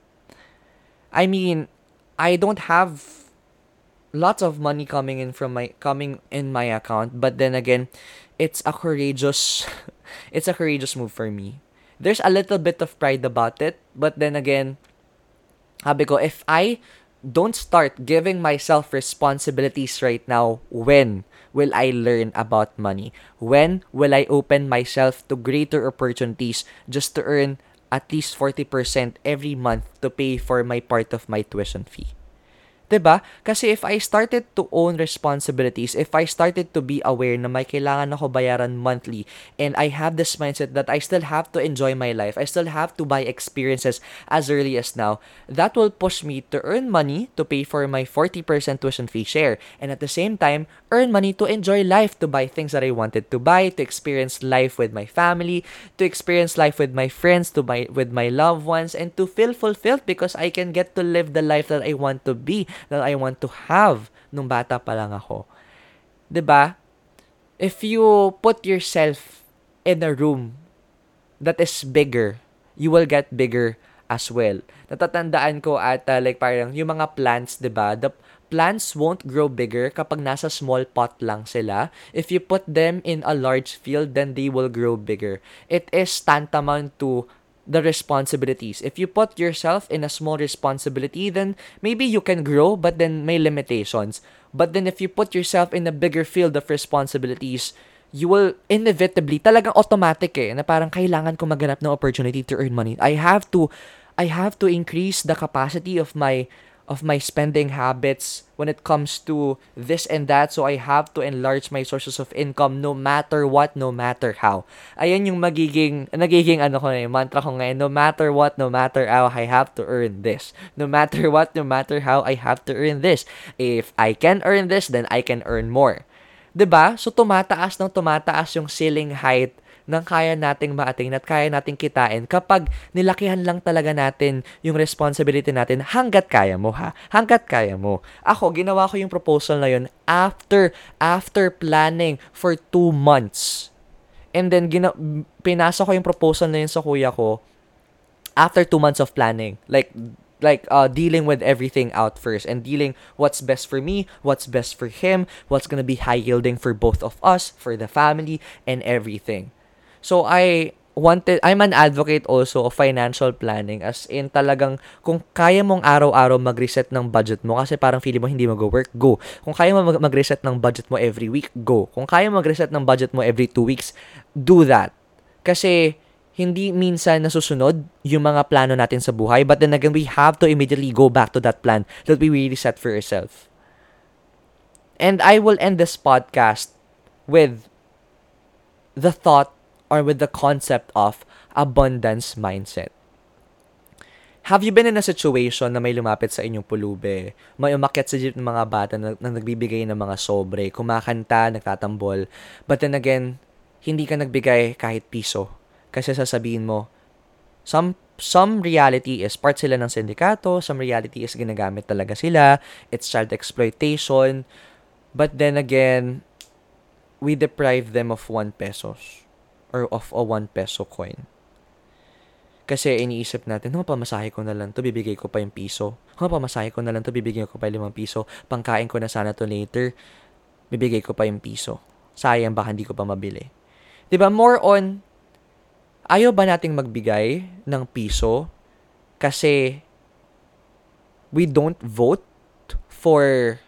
I mean, I don't have lots of money coming in from my coming in my account, but then again, it's a courageous it's a courageous move for me. There's a little bit of pride about it, but then again, sabi ko, if I don't start giving myself responsibilities right now. When will I learn about money? When will I open myself to greater opportunities just to earn at least 40% every month to pay for my part of my tuition fee? 'Di ba? Kasi if I started to own responsibilities, if I started to be aware na may kailangan ako bayaran monthly and I have this mindset that I still have to enjoy my life, I still have to buy experiences as early as now, that will push me to earn money to pay for my 40% tuition fee share and at the same time, earn money to enjoy life, to buy things that I wanted to buy, to experience life with my family, to experience life with my friends, to buy with my loved ones and to feel fulfilled because I can get to live the life that I want to be that I want to have nung bata pa lang ako. 'Di ba? If you put yourself in a room that is bigger, you will get bigger as well. Natatandaan ko at uh, like parang yung mga plants, 'di ba? The plants won't grow bigger kapag nasa small pot lang sila. If you put them in a large field, then they will grow bigger. It is tantamount to the responsibilities. If you put yourself in a small responsibility, then maybe you can grow, but then may limitations. But then if you put yourself in a bigger field of responsibilities, you will inevitably, talagang automatic eh, na parang kailangan ko maghanap ng opportunity to earn money. I have to, I have to increase the capacity of my of my spending habits when it comes to this and that. So I have to enlarge my sources of income no matter what, no matter how. Ayan yung magiging, nagiging ano ko na mantra ko ngayon. No matter what, no matter how, I have to earn this. No matter what, no matter how, I have to earn this. If I can earn this, then I can earn more. 'Di ba? So tumataas ng tumataas yung ceiling height ng kaya nating ma-attain at kaya nating kitain kapag nilakihan lang talaga natin yung responsibility natin hanggat kaya mo ha. Hanggat kaya mo. Ako, ginawa ko yung proposal na yun after, after planning for two months. And then, gina- pinasa ko yung proposal na yun sa kuya ko after two months of planning. Like, like uh, dealing with everything out first and dealing what's best for me, what's best for him, what's gonna be high yielding for both of us, for the family, and everything. So I wanted I'm an advocate also of financial planning as in talagang kung kaya mong araw-araw mag-reset ng budget mo kasi parang feeling mo hindi mag-work, go. Kung kaya mo mag-reset ng budget mo every week, go. Kung kaya mag-reset ng budget mo every two weeks, do that. Kasi hindi minsan nasusunod yung mga plano natin sa buhay but then again we have to immediately go back to that plan that we really set for ourselves. And I will end this podcast with the thought or with the concept of abundance mindset. Have you been in a situation na may lumapit sa inyong pulube, may umakyat sa jeep ng mga bata na, na nagbibigay ng mga sobre, kumakanta, nagtatambol, but then again, hindi ka nagbigay kahit piso. Kasi sasabihin mo, some some reality is part sila ng sindikato, some reality is ginagamit talaga sila, it's child exploitation, but then again, we deprive them of 1 pesos or of a 1 peso coin. Kasi iniisip natin, no, pamasahe ko na lang to, bibigay ko pa yung piso. No, pamasahe ko na lang to, bibigay ko pa yung 5 piso. Pangkain ko na sana to later, bibigay ko pa yung piso. Sayang baka hindi ko pa mabili. ba More on, ayaw ba nating magbigay ng piso kasi we don't vote for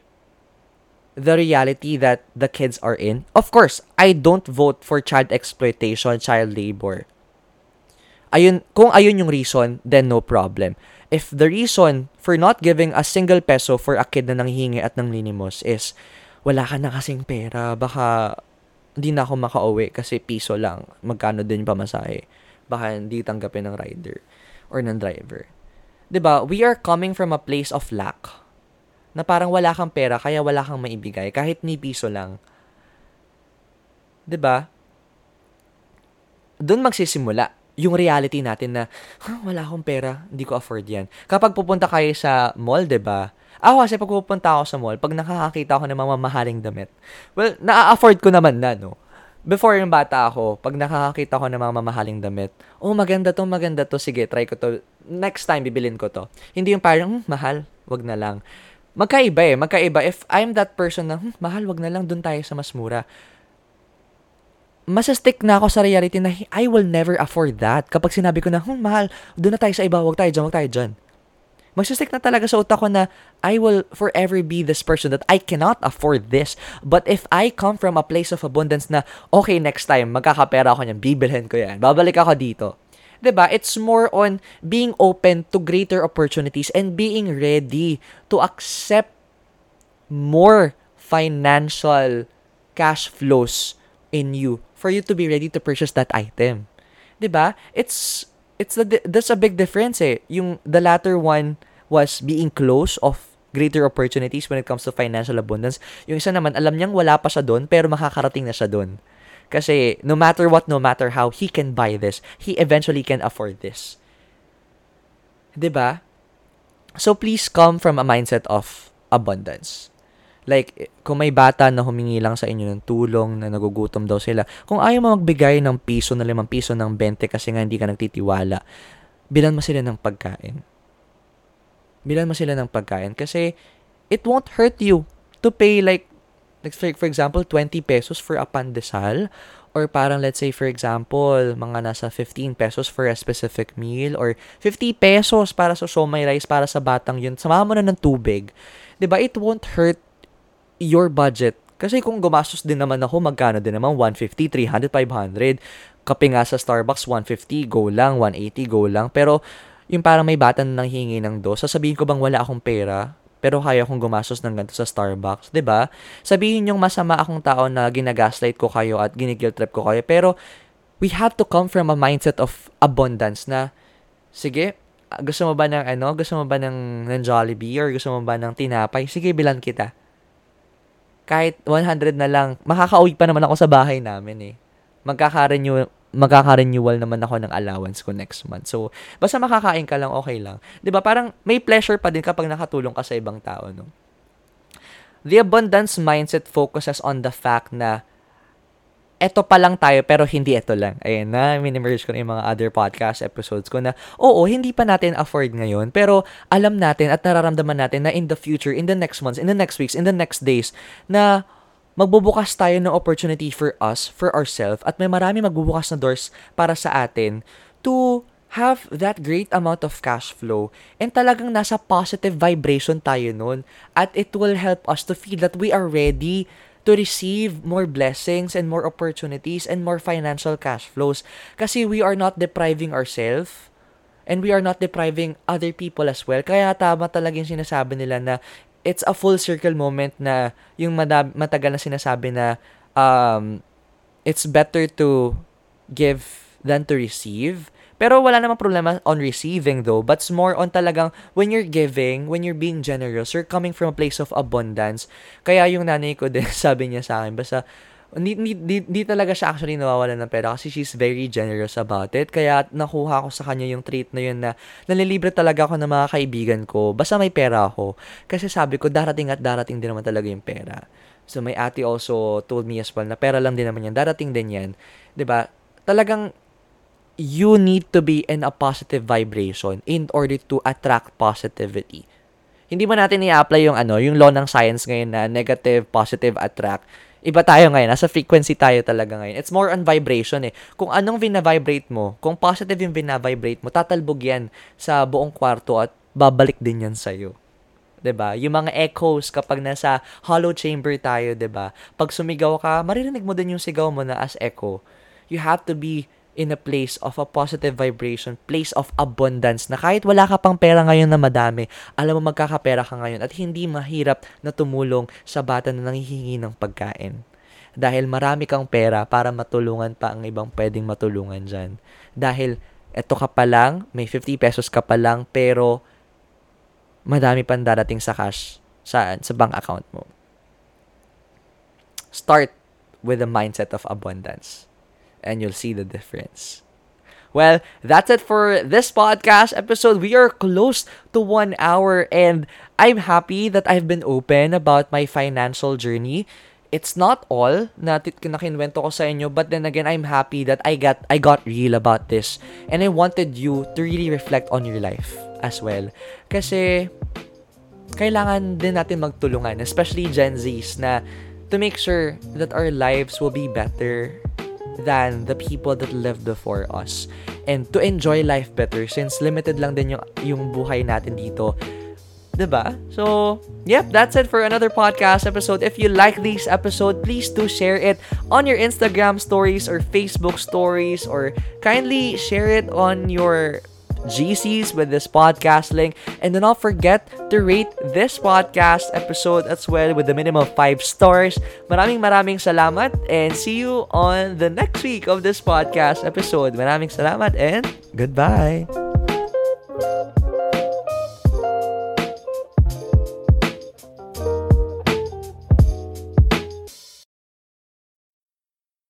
the reality that the kids are in. Of course, I don't vote for child exploitation, child labor. Ayun, kung ayun yung reason, then no problem. If the reason for not giving a single peso for a kid na nanghihingi at nanglinimos is wala ka na kasing pera, baka hindi na ako makauwi kasi piso lang. Magkano din pamasahe. Baka hindi tanggapin ng rider or ng driver. 'Di ba? We are coming from a place of lack na parang wala kang pera kaya wala kang maibigay kahit ni piso lang. 'Di ba? Doon magsisimula yung reality natin na huh, wala akong pera, hindi ko afford 'yan. Kapag pupunta kayo sa mall, 'di ba? Ako kasi pag pupunta ako sa mall, pag nakakakita ako ng mga mamahaling damit, well, na-afford ko naman na, no? Before yung bata ako, pag nakakakita ko ng mga mamahaling damit, oh, maganda to, maganda to, sige, try ko to. Next time, bibilin ko to. Hindi yung parang, hm, mahal, wag na lang magkaiba eh, magkaiba. If I'm that person na, hmm, mahal, wag na lang, dun tayo sa mas mura. Masastick na ako sa reality na I will never afford that. Kapag sinabi ko na, hmm, mahal, dun na tayo sa iba, wag tayo dyan, wag tayo dyan. Magsastick na talaga sa utak ko na I will forever be this person that I cannot afford this. But if I come from a place of abundance na, okay, next time, magkakapera ako niyan, bibilhin ko yan, babalik ako dito 'di ba? It's more on being open to greater opportunities and being ready to accept more financial cash flows in you for you to be ready to purchase that item. 'Di ba? It's it's the that's a big difference eh. Yung the latter one was being close of greater opportunities when it comes to financial abundance. Yung isa naman, alam niyang wala pa siya doon, pero makakarating na siya doon. Kasi no matter what, no matter how, he can buy this. He eventually can afford this. 'Di ba? So please come from a mindset of abundance. Like, kung may bata na humingi lang sa inyo ng tulong, na nagugutom daw sila, kung ayaw mo magbigay ng piso na limang piso ng 20 kasi nga hindi ka nagtitiwala, bilan mo sila ng pagkain. Bilan mo sila ng pagkain kasi it won't hurt you to pay like, like for example, 20 pesos for a pandesal or parang let's say for example, mga nasa 15 pesos for a specific meal or 50 pesos para sa siomay rice para sa batang yun. Samahan mo na ng tubig. 'Di ba? It won't hurt your budget. Kasi kung gumastos din naman ako, magkano din naman? 150, 300, 500. Kape nga sa Starbucks, 150, go lang. 180, go lang. Pero, yung parang may bata na nanghingi ng dos, sasabihin ko bang wala akong pera? Pero kaya akong gumastos ng ganito sa Starbucks, 'di ba? Sabihin yung masama akong tao na ginagaslight ko kayo at ginigil trip ko kayo. Pero, we have to come from a mindset of abundance na, sige, gusto mo ba ng ano? Gusto mo ba ng, ng Jollibee or gusto mo ba ng tinapay? Sige, bilan kita kahit 100 na lang, makakauwi pa naman ako sa bahay namin eh. Magkaka-renew, magkaka-renewal naman ako ng allowance ko next month. So, basta makakain ka lang, okay lang. ba Parang may pleasure pa din kapag nakatulong ka sa ibang tao, no? The abundance mindset focuses on the fact na eto pa lang tayo pero hindi eto lang. Ayun na, minimerge ko na yung mga other podcast episodes ko na, oo, hindi pa natin afford ngayon, pero alam natin at nararamdaman natin na in the future, in the next months, in the next weeks, in the next days, na magbubukas tayo ng opportunity for us, for ourselves, at may marami magbubukas na doors para sa atin to have that great amount of cash flow and talagang nasa positive vibration tayo nun at it will help us to feel that we are ready to receive more blessings and more opportunities and more financial cash flows. Kasi we are not depriving ourselves and we are not depriving other people as well. Kaya tama talaga yung sinasabi nila na it's a full circle moment na yung madab- matagal na sinasabi na um, it's better to give than to receive. Pero wala namang problema on receiving though, but it's more on talagang when you're giving, when you're being generous, you're coming from a place of abundance. Kaya yung nanay ko din, sabi niya sa akin, basta hindi, hindi, hindi talaga siya actually nawawala ng pera kasi she's very generous about it. Kaya nakuha ko sa kanya yung treat na yun na nalilibre talaga ako ng mga kaibigan ko. Basta may pera ako. Kasi sabi ko, darating at darating din naman talaga yung pera. So, my ate also told me as well na pera lang din naman yan. Darating din yan. ba diba? Talagang you need to be in a positive vibration in order to attract positivity. Hindi mo natin i-apply yung ano, yung law ng science ngayon na negative, positive, attract. Iba tayo ngayon. Nasa frequency tayo talaga ngayon. It's more on vibration eh. Kung anong vina-vibrate mo, kung positive yung vina-vibrate mo, tatalbog yan sa buong kwarto at babalik din yan sa'yo. 'di ba? Yung mga echoes kapag nasa hollow chamber tayo, 'di ba? Pag sumigaw ka, maririnig mo din yung sigaw mo na as echo. You have to be in a place of a positive vibration, place of abundance na kahit wala ka pang pera ngayon na madami, alam mo magkakapera ka ngayon at hindi mahirap na tumulong sa bata na nanghihingi ng pagkain. Dahil marami kang pera para matulungan pa ang ibang pwedeng matulungan dyan. Dahil eto ka pa lang, may 50 pesos ka pa lang, pero madami pang darating sa cash sa, sa bank account mo. Start with a mindset of abundance and you'll see the difference. Well, that's it for this podcast episode. We are close to one hour, and I'm happy that I've been open about my financial journey. It's not all na, na kinwento ko sa inyo, but then again, I'm happy that I got I got real about this, and I wanted you to really reflect on your life as well. Kasi kailangan din natin magtulungan, especially Gen Zs, na to make sure that our lives will be better than the people that lived before us. And to enjoy life better since limited lang din yung, yung buhay natin dito. 'di ba? So, yep, that's it for another podcast episode. If you like this episode, please do share it on your Instagram stories or Facebook stories or kindly share it on your GCs with this podcast link. And do not forget to rate this podcast episode as well with a minimum of 5 stars. Maraming maraming salamat and see you on the next week of this podcast episode. Maraming salamat and goodbye.